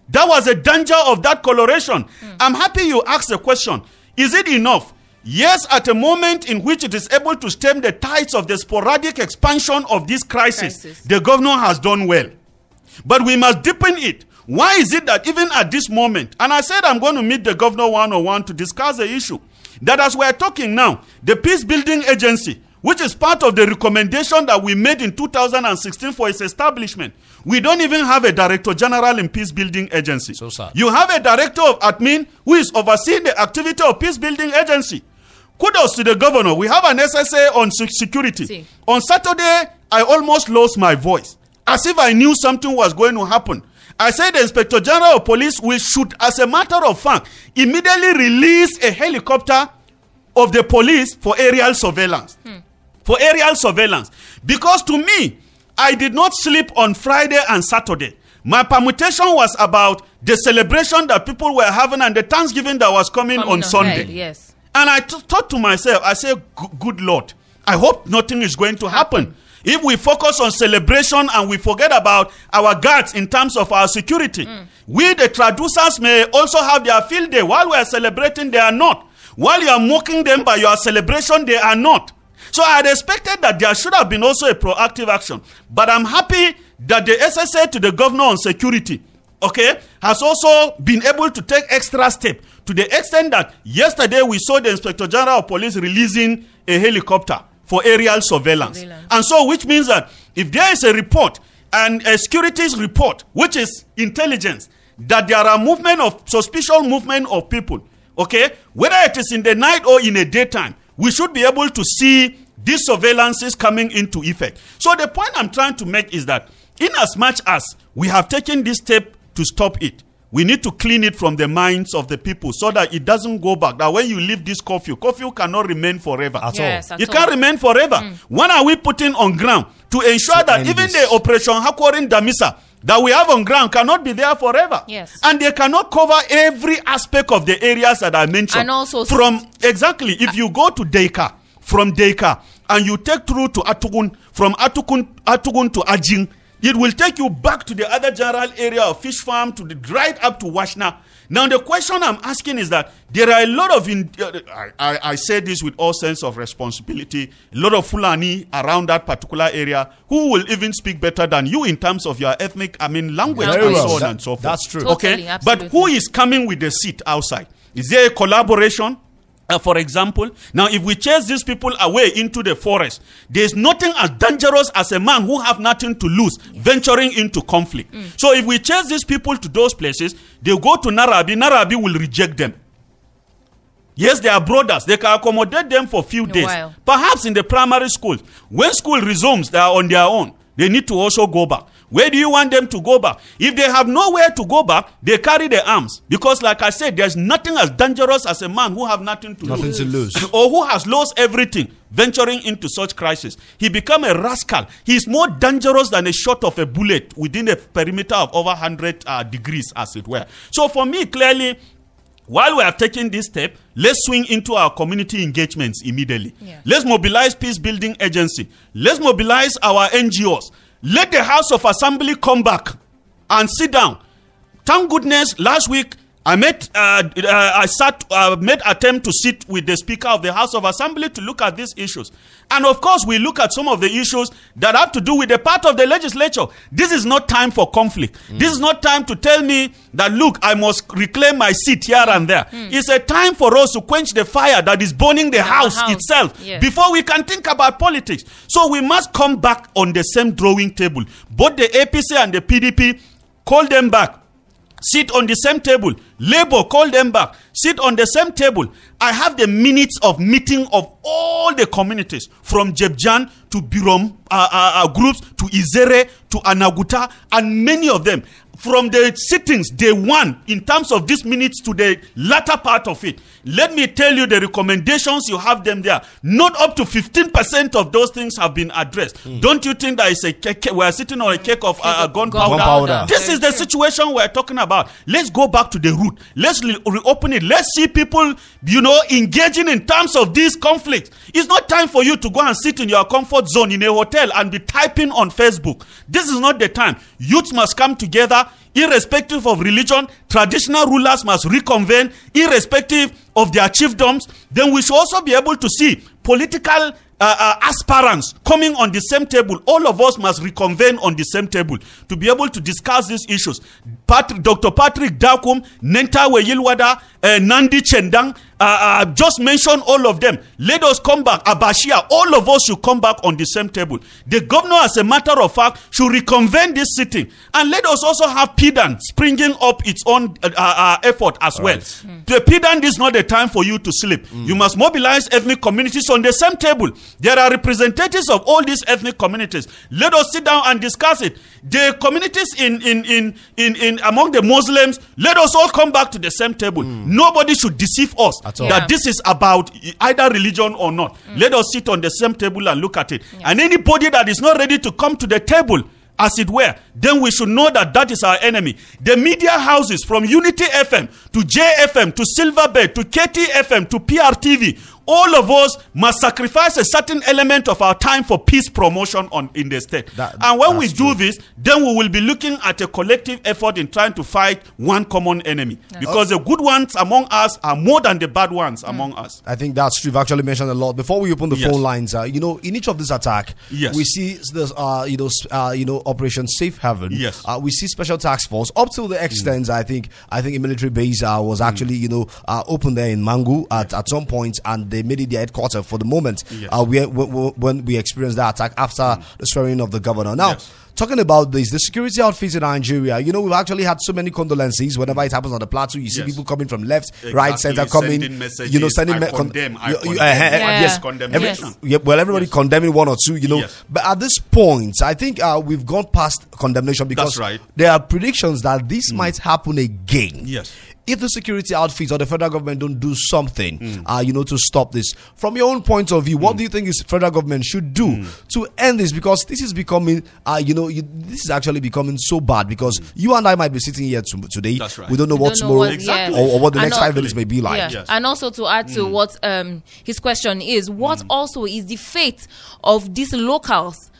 That was a danger of that coloration. I'm happy you asked the question. Is it enough? Yes, at a moment in which it is able to stem the tides of the sporadic expansion of this crisis, Crisis. the governor has done well. But we must deepen it. Why is it that even at this moment, and I said I'm going to meet the governor one on one to discuss the issue, that as we're talking now, the Peace Building Agency, which is part of the recommendation that we made in 2016 for its establishment, we don't even have a director general in Peace Building Agency. So sad. You have a director of admin who is overseeing the activity of Peace Building Agency. Kudos to the governor. We have an SSA on security. See. On Saturday, I almost lost my voice, as if I knew something was going to happen. I said the Inspector General of Police will should, as a matter of fact, immediately release a helicopter of the police for aerial surveillance. Hmm. For aerial surveillance. Because to me, I did not sleep on Friday and Saturday. My permutation was about the celebration that people were having and the Thanksgiving that was coming, Coming on Sunday. yes. And I t- thought to myself, I say, "Go- good Lord, I hope nothing is going to happen. If we focus on celebration and we forget about our guards in terms of our security, mm. we, the traducers, may also have their field day. While we are celebrating, they are not. While you are mocking them by your celebration, they are not. So I had expected that there should have been also a proactive action. But I'm happy that the SSA to the governor on security, okay, has also been able to take extra step to the extent that yesterday we saw the Inspector General of Police releasing a helicopter for aerial surveillance. Surveillance. And so, which means that if there is a report and a securities report, which is intelligence, that there are movement of suspicious movement of people, okay, whether it is in the night or in a daytime, we should be able to see these surveillances coming into effect. So the point I'm trying to make is that in as much as we have taken this step to stop it, we need to clean it from the minds of the people so that it doesn't go back. That when you leave this curfew, curfew cannot remain forever. At Yes, all. at It all. can't remain forever. Mm. When are we putting on ground to ensure that even this. the Operation Hakorin Damisa that we have on ground cannot be there forever? Yes. And they cannot cover every aspect of the areas that I mentioned. And also- from exactly if you go to Deka, from Deka and you take through to Atugun, from Atugun, Atugun to Ajing, it will take you back to the other general area of fish farm to the right up to Washna. Now the question I'm asking is that there are a lot of in, uh, I, I, I say this with all sense of responsibility, a lot of Fulani around that particular area who will even speak better than you in terms of your ethnic, I mean language Very and well. so on That- and so forth. that's true. Okay, Totally, but who is coming with the seat outside? Is there a collaboration? Uh, for example, now if we chase these people away into the forest, there's nothing as dangerous as a man who have nothing to lose venturing into conflict. So if we chase these people to those places, they go to Narabi, Narabi will reject them. Yes, they are brothers. They can accommodate them for few days. while. Perhaps in the primary school. When school resumes, they are on their own. They need to also go back. Where do you want them to go back? If they have nowhere to go back, they carry their arms. Because, like I said, there's nothing as dangerous as a man who have nothing to Nothing lose. to lose. or who has lost everything venturing into such crisis. He become a rascal. He is more dangerous than a shot of a bullet within a perimeter of over 100 uh, degrees, as it were. So, for me, clearly, while we are taking this step, let's swing into our community engagements immediately. Yeah. Let's mobilize peace building agency. Let's mobilize our NGOs. Let the House of Assembly come back and sit down. Thank goodness, last week I met, uh, uh, I sat, uh, made attempt to sit with the Speaker of the House of Assembly to look at these issues. And of course, we look at some of the issues that have to do with the part of the legislature. This is not time for conflict. This is not time to tell me that, look, I must reclaim my seat here and there. It's a time for us to quench the fire that is burning the house, house, itself yes. before we can think about politics. So we must come back on the same drawing table. Both the APC and the PDP, call them back sit on the same table. Labour, call them back. Sit on the same table. I have the minutes of meeting of all the communities from Jebjan to Birom uh, uh, uh, groups to Izere to Anaguta and many of them. From the sittings, day one, in terms of these minutes to the latter part of it, let me tell you the recommendations, you have them there. Not up to 15% of those things have been addressed. Don't you think that is a cake, we are sitting on a cake of uh, uh, gunpowder? Gunpowder. This is the situation we're talking about. Let's go back to the root. Let's re- reopen it. Let's see people, you know, engaging in terms of these conflicts. It's not time for you to go and sit in your comfort zone in a hotel and be typing on Facebook. This is not the time. Youth must come together. Irrespective of religion, traditional rulers must reconvene, irrespective of their chiefdoms. Then we should also be able to see political uh, uh, aspirants coming on the same table. All of us must reconvene on the same table to be able to discuss these issues. Pat- Dr. Patrick Dakum, Nentawe Yilwatda, uh, Nandi Chendang, uh, uh, just mention all of them. Let us come back. Abashia, all of us should come back on the same table. The governor, as a matter of fact, should reconvene this sitting. And let us also have PDAN springing up its own uh, uh, effort as well. The PDAN is not the time for you to sleep. You must mobilize ethnic communities on the same table. There are representatives of all these ethnic communities. Let us sit down and discuss it. The communities in, in, in, in, in among the Muslims, let us all come back to the same table. Nobody should deceive us At all. that this is about either religion or not. Mm. Let us sit on the same table and look at it. And anybody that is not ready to come to the table, as it were, then we should know that that is our enemy. The media houses from Unity FM to JFM to Silverbird to KTFM to PRTV, all of us must sacrifice a certain element of our time for peace promotion on in the state. That- and when we do true. this, then we will be looking at a collective effort in trying to fight one common enemy. Because the good ones among us are more than the bad ones among us. I think that's true. You've actually mentioned a lot. Before we open the Yes. phone lines, uh, you know, in each of this attack, Yes. we see this, uh, you know, uh, you know, Operation Safe Haven. Yes. uh, we see Special Task Force up to the extent I think I think a military base uh, was actually you know uh, open there in Mangu at, at some point, and they made it their headquarters for the moment. Yes. Uh, we, when, when we experienced that attack after the swearing of the governor. Now. Yes. Talking about this, the security outfits in Nigeria, you know, we've actually had so many condolences whenever it happens on the plateau. You see Yes. people coming from left, right, center, coming, messages, you know, sending I me- condemn, I you- you- condemn. uh, uh, Yeah. Yes, every- condemnation. yeah, well, everybody Yes. condemning one or two, you know. Yes. But at this point, I think uh, we've gone past condemnation because That's right. there are predictions that this might happen again. Yes. If the security outfits or the federal government don't do something, Hmm. uh, you know, to stop this, from your own point of view, what do you think is federal government should do Hmm. to end this? Because this is becoming, uh, you know, you, this is actually becoming so bad. Because you and I might be sitting here to, today. That's right. we don't know We what don't know tomorrow what- Exactly. or, or what the And next five minutes may be like. Yeah. Yes. And also to add to what um, his question is, what also is the fate of these locals?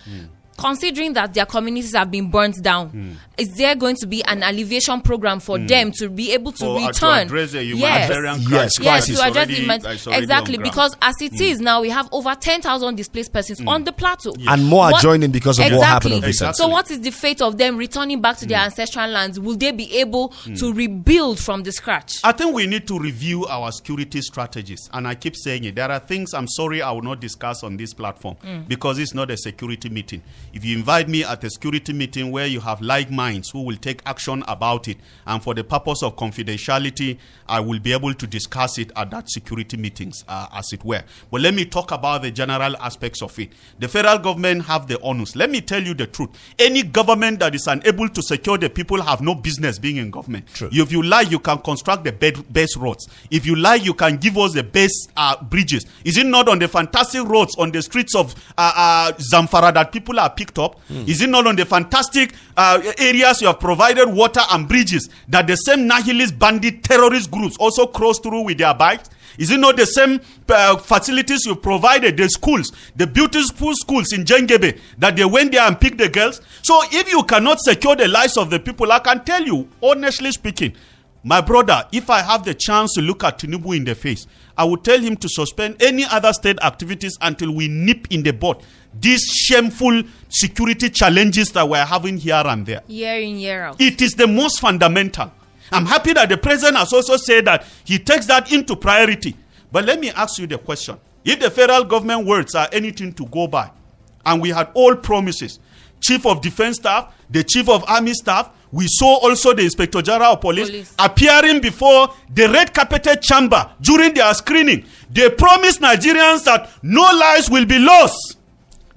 Considering that their communities have been burnt down, hmm. is there going to be an alleviation program for hmm. them to be able to For- to return? address the yes. humanitarian Yes, crisis. Yes, crisis to address already- the human- exactly on ground. because as it hmm. is now, we have over ten thousand displaced persons on the plateau, And more are What- joining because of what happened of exactly. recent. Exactly. So, what is the fate of them returning back to their ancestral lands? Will they be able to rebuild from the scratch? I think we need to review our security strategies. And I keep saying it. There are things I'm sorry I will not discuss on this platform because it's not a security meeting. If you invite me at a security meeting where you have like minds who will take action about it, and for the purpose of confidentiality, I will be able to discuss it at that security meetings, uh, as it were. But let me talk about the general aspects of it. The federal government have the onus. Let me tell you the truth. Any government that is unable to secure the people have no business being in government. True. If you like, you can construct the best roads. If you like, you can give us the best uh, bridges. Is it not on the fantastic roads on the streets of uh, uh, Zamfara that people are up? Is it not on the fantastic uh, areas you have provided water and bridges that the same nihilist bandit terrorist groups also cross through with their bikes? Is it not the same uh, facilities you provided, the schools, the beautiful schools in Jangebe, that they went there and picked the girls? So if you cannot secure the lives of the people, I can tell you, honestly speaking, my brother, if I have the chance to look at Tinubu in the face, I would tell him to suspend any other state activities until we nip in the bud these shameful security challenges that we're having here and there. Year in, year out. It is the most fundamental. I'm happy that the president has also said that he takes that into priority. But let me ask you the question. If the federal government words are anything to go by, and we had all promises, chief of defense staff, the chief of army staff, we saw also the inspector general of police, Police. appearing before the red carpeted chamber during their screening. They promised Nigerians that no lives will be lost.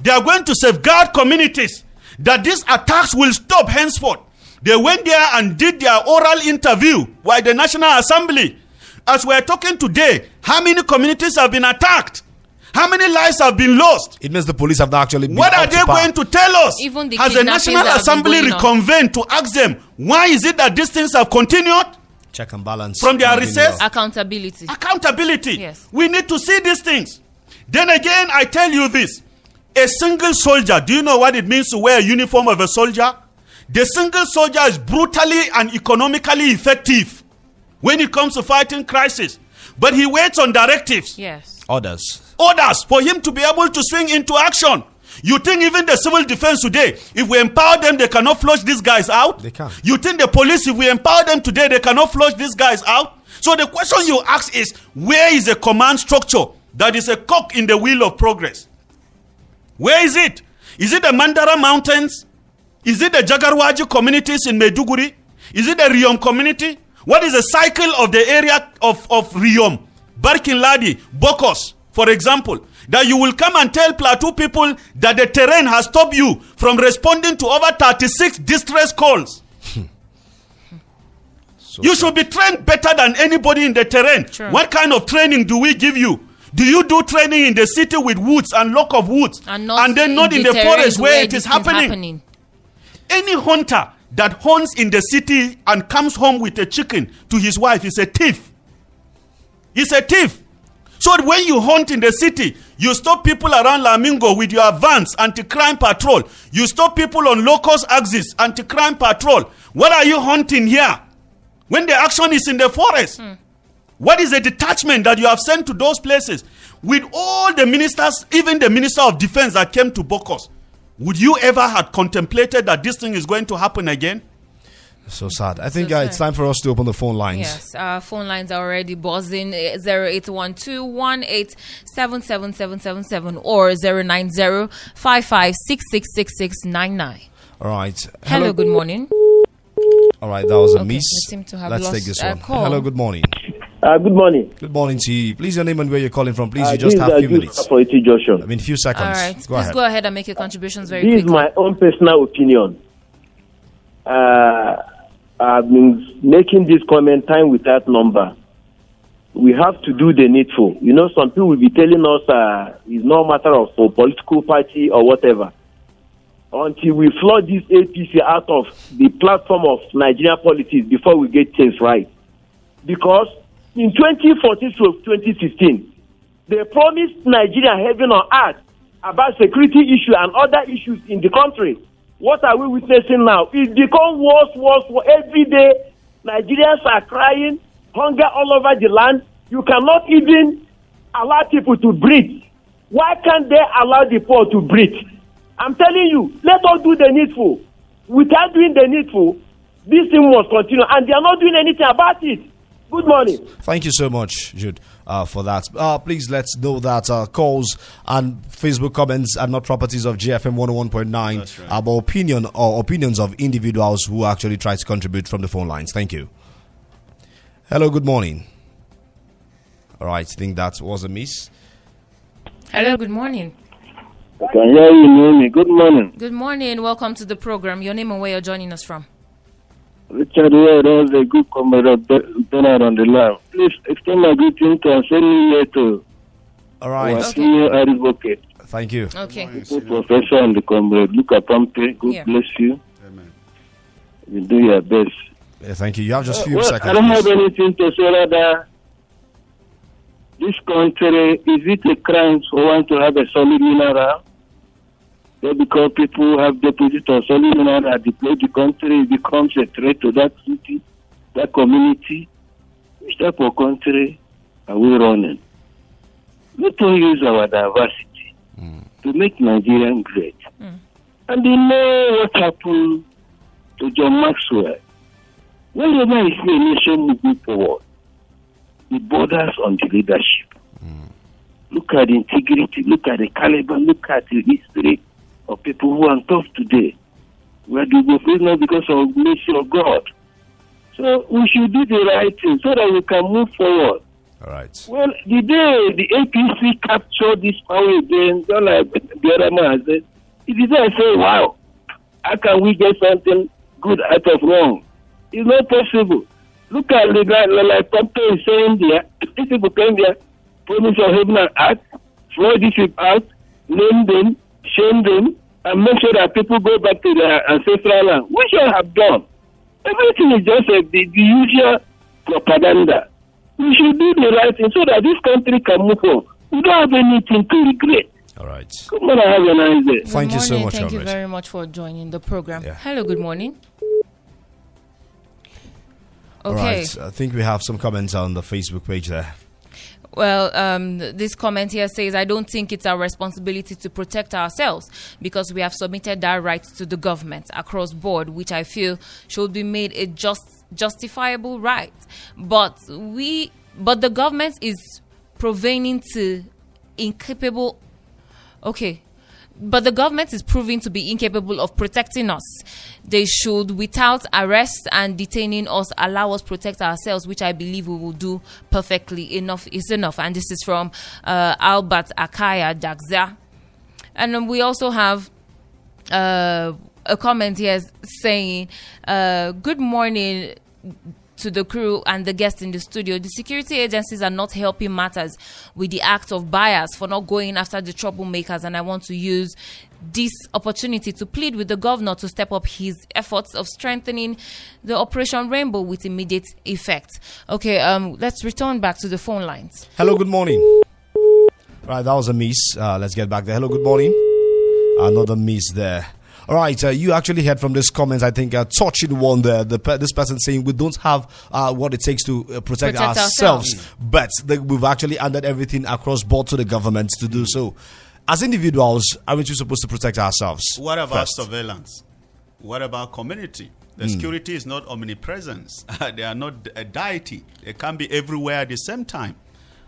They are going to safeguard communities, that these attacks will stop henceforth. They went there and did their oral interview by the National Assembly. As we're talking today, how many communities have been attacked? How many lives have been lost? It means the police have not actually been What are up to they going to tell us? Even the Has the kidnappings National that have been Assembly going on. reconvened to ask them why is it that these things have continued? check and balance From their Have been recess? Accountability. Accountability. Yes. We need to see these things. Then again, I tell you this a single soldier, do you know what it means to wear a uniform of a soldier? The single soldier is brutally and economically effective when it comes to fighting crisis. But he waits on directives, Yes. Others. Orders for him to be able to swing into action. You think even the civil defense today, if we empower them, they cannot flush these guys out? They can. You think the police, if we empower them today, they cannot flush these guys out? So the question you ask is, where is a command structure that is a cock in the wheel of progress? Where is it? Is it the Mandara Mountains? Is it the Jagarwaji communities in Maiduguri? Is it the Riyom community? What is the cycle of the area of, of Riyom, Barkin Ladi, Bokkos, for example? That you will come and tell Plateau people that the terrain has stopped you from responding to over 36 distress calls. you should be trained better than anybody in the terrain. Sure. What kind of training do we give you? Do you do training in the city with woods and lock of woods, And not then not in the, terrains forest where, it this is thing's happening? Any hunter that hunts in the city and comes home with a chicken to his wife is a thief. He's a thief. So when you hunt in the city, you stop people around Lamingo with your vans, anti-crime patrol. You stop people on locust axis, anti-crime patrol. What are you hunting here? When the action is in the forest. Hmm. What is the detachment that you have sent to those places? With all the ministers, even the minister of defense that came to Bokkos, would you ever have contemplated that this thing is going to happen again? So sad. I think So uh, it's time for us to open the phone lines. Yes, our phone lines are already buzzing. eh, Zero eight one two one eight seven seven seven seven seven or zero nine zero five five six six six six nine nine. All right. Hello, good morning. All right, that was a Okay, miss. seem to have Let's lost take this one. call. Hello, good morning. Uh, good morning. Good morning to you. Please, your name and where you're calling from. Please, Uh, you just have a is few Ajus minutes. for Iti Joshua. I mean, a few seconds. All right, Go please ahead. go ahead and make your contributions very This is my own personal opinion. Uh, I've been making this comment time without number. We have to do the needful. You know, some people will be telling us uh, it's no matter of a political party or whatever. Until we flood this APC out of the platform of Nigerian politics before we get things right. Because in 2014 to 2015, they promised Nigeria heaven on earth about security issue and other issues in the country. What are we witnessing now? It becomes worse, worse, worse. Every day, Nigerians are crying, hunger all over the land. You cannot even allow people to breathe. Why can't they allow the poor to breathe? I'm telling you, let us do the needful. Without doing the needful, this thing must continue, and they are not doing anything about it. Good morning. Thank you so much, Jude, uh, for that. Uh, please let's know that uh, calls and Facebook comments are not properties of JFM 101.9, about opinion or opinions of individuals who actually try to contribute from the phone lines. Thank you. Hello, good morning. All right, I think that was a miss. Hello, good morning. I can hear you, Naomi. Good morning. Good morning. Welcome to the program. Your name and where you're joining us from. Richard Ward, was a good comrade of Be- Bernard on the line. Please extend my greeting to and send me here to All our right, senior advocate, thank you. Okay. good professor and the comrade. Luka Panpe, God Yeah. bless you. Amen. You do your best. Yeah, thank you. You have just a uh, few well, seconds. I don't have anything to say rather. This country, is it a crime for one to have a solid mineral? Because people have deposit of solid mineral that deploy the country, it becomes a threat to that city, that community. Which type of country are we running? Let us use our diversity to make Nigeria great. Hmm. And you know what happened to John Maxwell? Whenever you see a nation moving forward, it borders on the leadership. Hmm. Look at the integrity, look at the caliber, look at the history of people who are top today. We are the not because of mercy of God. So we should do the right thing so that we can move forward. All right. Well, the day the APC captured this power again, just like the other man said, it is there say, wow, how can we get something good out of wrong? It's not possible. Look at the guy, like Panpe is saying there, these people came there, promise of heaven and earth, throw this people out, name them, shame them, and make sure that people go back to their ancestral land. We should have done. Everything is just a, the, the usual propaganda. We should do the right thing so that this country can move on. We don't have anything to regret. All right. Good morning. Have a nice day. Thank Good you so much, Thank you very much for joining the program. Yeah. Hello, good morning. All Okay. right. I think we have some comments on the Facebook page there. Well, um, this comment here says, I don't think it's our responsibility to protect ourselves because we have submitted that right to the government across board, which I feel should be made a just justifiable right. But we, but the government is proving to incapable. Okay, but the government is proving to be incapable of protecting us. They should, without arrest and detaining us, allow us protect ourselves, which I believe we will do perfectly. Enough is enough. And this is from uh, Albert Akaya Dagza. And we also have uh, a comment here saying, uh, Good morning to the crew and the guests in the studio. The security agencies are not helping matters with the act of bias for not going after the troublemakers. And I want to use this opportunity to plead with the governor to step up his efforts of strengthening the Operation Rainbow with immediate effect. Okay, um, let's return back to the phone lines. Hello, good morning. Right, that was a miss. Uh, let's get back there. Hello, good morning. Another miss there. All right, uh, you actually heard from this comment. I think a touching one there. The this person saying we don't have uh, what it takes to uh, protect, Protect ourselves, ourselves. but the, we've actually handed everything across board to the government to do so. As individuals, aren't we supposed to protect ourselves? What about first? surveillance? What about community? The Hmm. security is not omnipresence. they are not a deity. They can't be everywhere at the same time.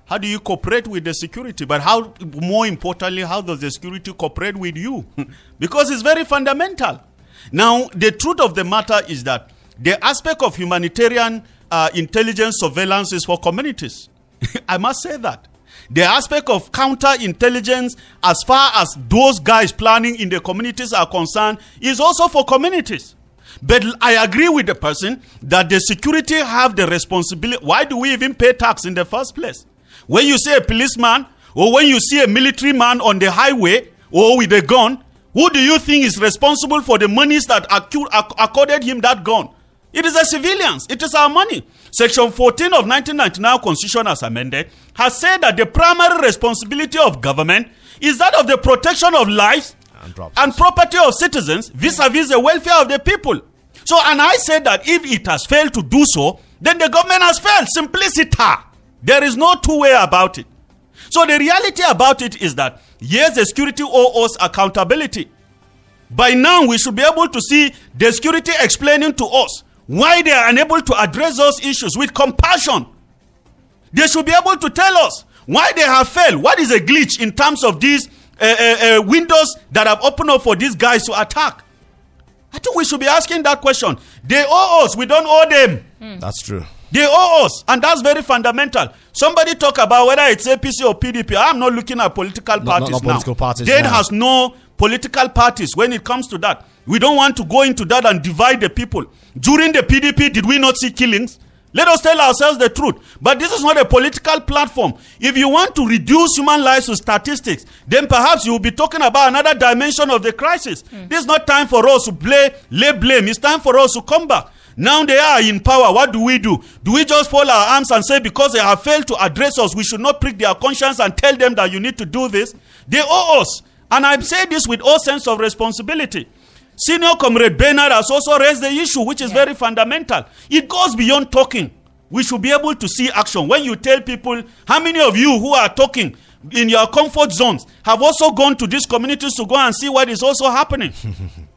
How do you cooperate with the security? But how, more importantly, how does the security cooperate with you? because it's very fundamental. Now, the truth of the matter is that the aspect of humanitarian uh, intelligence surveillance is for communities. I must say that. The aspect of counterintelligence, as far as those guys planning in the communities are concerned, is also for communities. But I agree with the person that the security have the responsibility. Why do we even pay tax in the first place? When you see a policeman or when you see a military man on the highway or with a gun, who do you think is responsible for the monies that accorded him that gun? It is the civilians. It is our money. Section 14 of 1999 Constitution as amended has said that the primary responsibility of government is that of the protection of lives And and property of citizens vis-a-vis the welfare of the people. So, and I said that if it has failed to do so, then the government has failed. Simpliciter. There is no two way about it. So the reality about it is that yes, the security owe us accountability. By now, we should be able to see the security explaining to us why they are unable to address those issues with compassion. They should be able to tell us why they have failed. What is a glitch in terms of these uh, uh, uh, windows that have opened up for these guys to attack? I think we should be asking that question. They owe us, we don't owe them. That's true. They owe us, and that's very fundamental. Somebody talk about whether it's APC or PDP. I'm not looking at political not- parties not now. political parties Dade now. has no political parties when it comes to that. We don't want to go into that and divide the people. During the PDP, did we not see killings? Let us tell ourselves the truth. But this is not a political platform. If you want to reduce human lives to statistics, then perhaps you will be talking about another dimension of the crisis. Hmm. This is not time for us to play, lay blame. It's time for us to come back. Now they are in power. What do we do? Do we just fold our arms and say because they have failed to address us, we should not prick their conscience and tell them that you need to do this? They owe us. And I say this with all sense of responsibility. Senior Comrade Bernard has also raised the issue, which is very fundamental. It goes beyond talking. We should be able to see action. When you tell people, how many of you who are talking in your comfort zones have also gone to these communities to go and see what is also happening?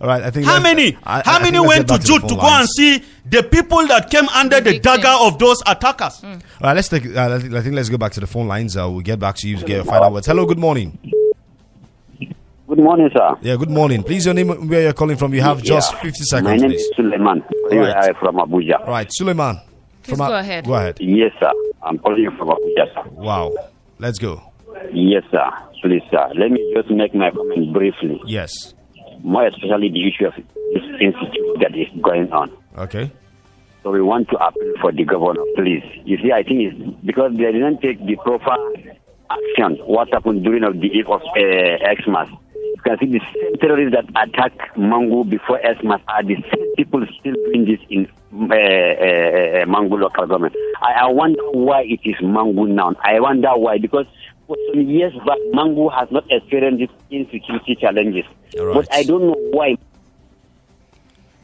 All right, I think. How many? I- I how think many went to back Jude phone to go lines. and see the people that came under The the, dagger of those attackers? All right, let's take. Uh, I think- I think let's go back to the phone lines. Uh, we'll get back to you to get your final words. Hello, good morning. Good morning, sir. Yeah, good morning. Please, your name, where you're calling from. You have just Yeah. 50 My name please. is Suleiman. Right. I am from Abuja. All right, Suleiman. Please from go A- ahead. Go ahead. Yes, sir. I'm calling you from Abuja, sir. Wow. Let's go. Yes, sir. Please, sir. Let me just make my comment briefly. Yes. More especially the issue of this institute that is going on. Okay. So we want to appeal for the governor, please. You see, I think it's because they didn't take the proper action. What happened during of the eve of uh, Xmas? You can see the same terrorists that attacked Mangu before Xmas are the same people still doing this in uh, uh, uh, Mangu local government. I, I wonder why it is Mangu now. I wonder why because for some years back, Mangu has not experienced these insecurity challenges. All But. I don't know why.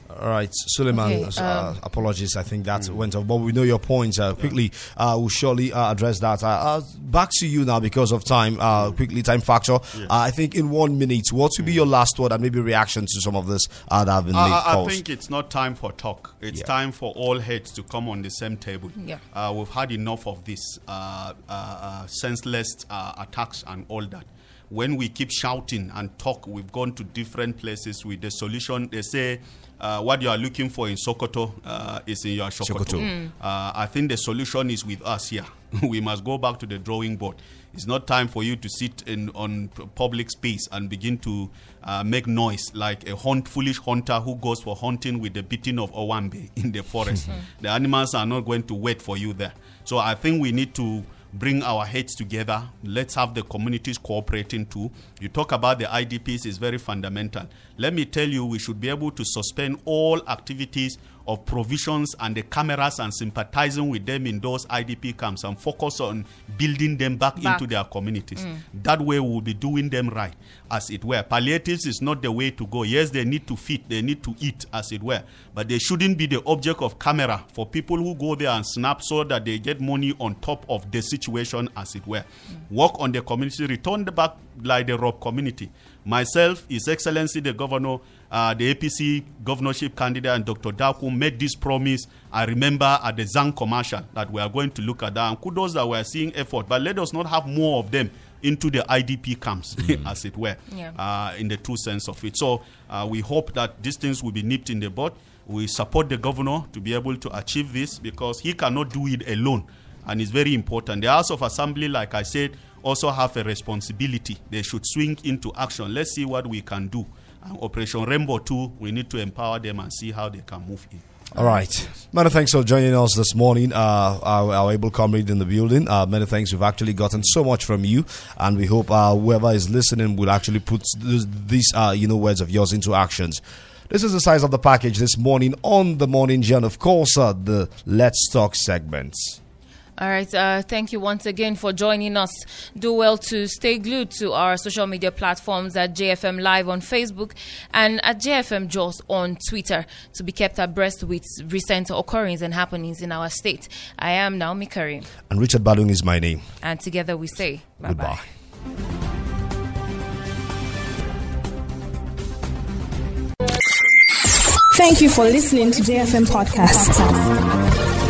All right, Suleiman. Okay, uh, um, apologies, I think that went off, but we know your point. Uh, quickly, uh, we'll surely uh, address that. Uh, uh, back to you now because of time. Uh, quickly, time factor. Uh, I think in one minute, what will be your last word and maybe reaction to some of this uh, that have been I- made? I, I think it's not time for talk. It's Yeah. time for all heads to come on the same table. Yeah. Uh, we've had enough of this uh, uh, uh, senseless uh, attacks and all that. When we keep shouting and talk, we've gone to different places with the solution. They say uh, what you are looking for in Sokoto uh, is in your Sokoto. Sokoto. Mm. Uh, I think the solution is with us here. we must go back to the drawing board. It's not time for you to sit in on public space and begin to uh, make noise like a hunt, foolish hunter who goes for hunting with the beating of Owambe in the forest. the animals are not going to wait for you there. So I think we need to bring our heads together. Let's have the communities cooperating too. You talk about the IDPs is very fundamental. Let me tell you, we should be able to suspend all activities of provisions and the cameras and sympathizing with them in those IDP camps and focus on building them back, Back. into their communities. That way, we'll be doing them right, as it were. Palliatives is not the way to go. Yes, they need to feed, they need to eat, as it were, but they shouldn't be the object of camera for people who go there and snap so that they get money on top of the situation, as it were. Work on the community, return the back like the Rob community. Myself, His Excellency the Governor, uh, the APC governorship candidate, and Dr. Daku made this promise. I remember at the Zang commercial that we are going to look at that. And kudos that we are seeing effort, but let us not have more of them into the IDP camps, as it were, Yeah. uh, in the true sense of it. So uh, we hope that these things will be nipped in the bud. We support the governor to be able to achieve this because he cannot do it alone. And it's very important. The House of Assembly, like I said, also have a responsibility. They should swing into action. Let's see what we can do. And Operation Rainbow 2, we need to empower them and see how they can move in. All right. Many thanks for joining us this morning, uh, our, our able comrade in the building. Uh, many thanks. We've actually gotten so much from you, and we hope uh, whoever is listening will actually put th- these, uh, you know, words of yours into actions. This is the size of the package this morning on the morning, John. Of course, uh, the Let's Talk segments. All right. Uh, thank you once again for joining us. Do well to stay glued to our social media platforms at JFM Live on Facebook and at JFM Jos on Twitter to be kept abreast with recent occurrences and happenings in our state. I am Naomi Kareem, And Richard Badung is my name. and together we say bye bye. Goodbye. Thank you for listening to JFM Podcast.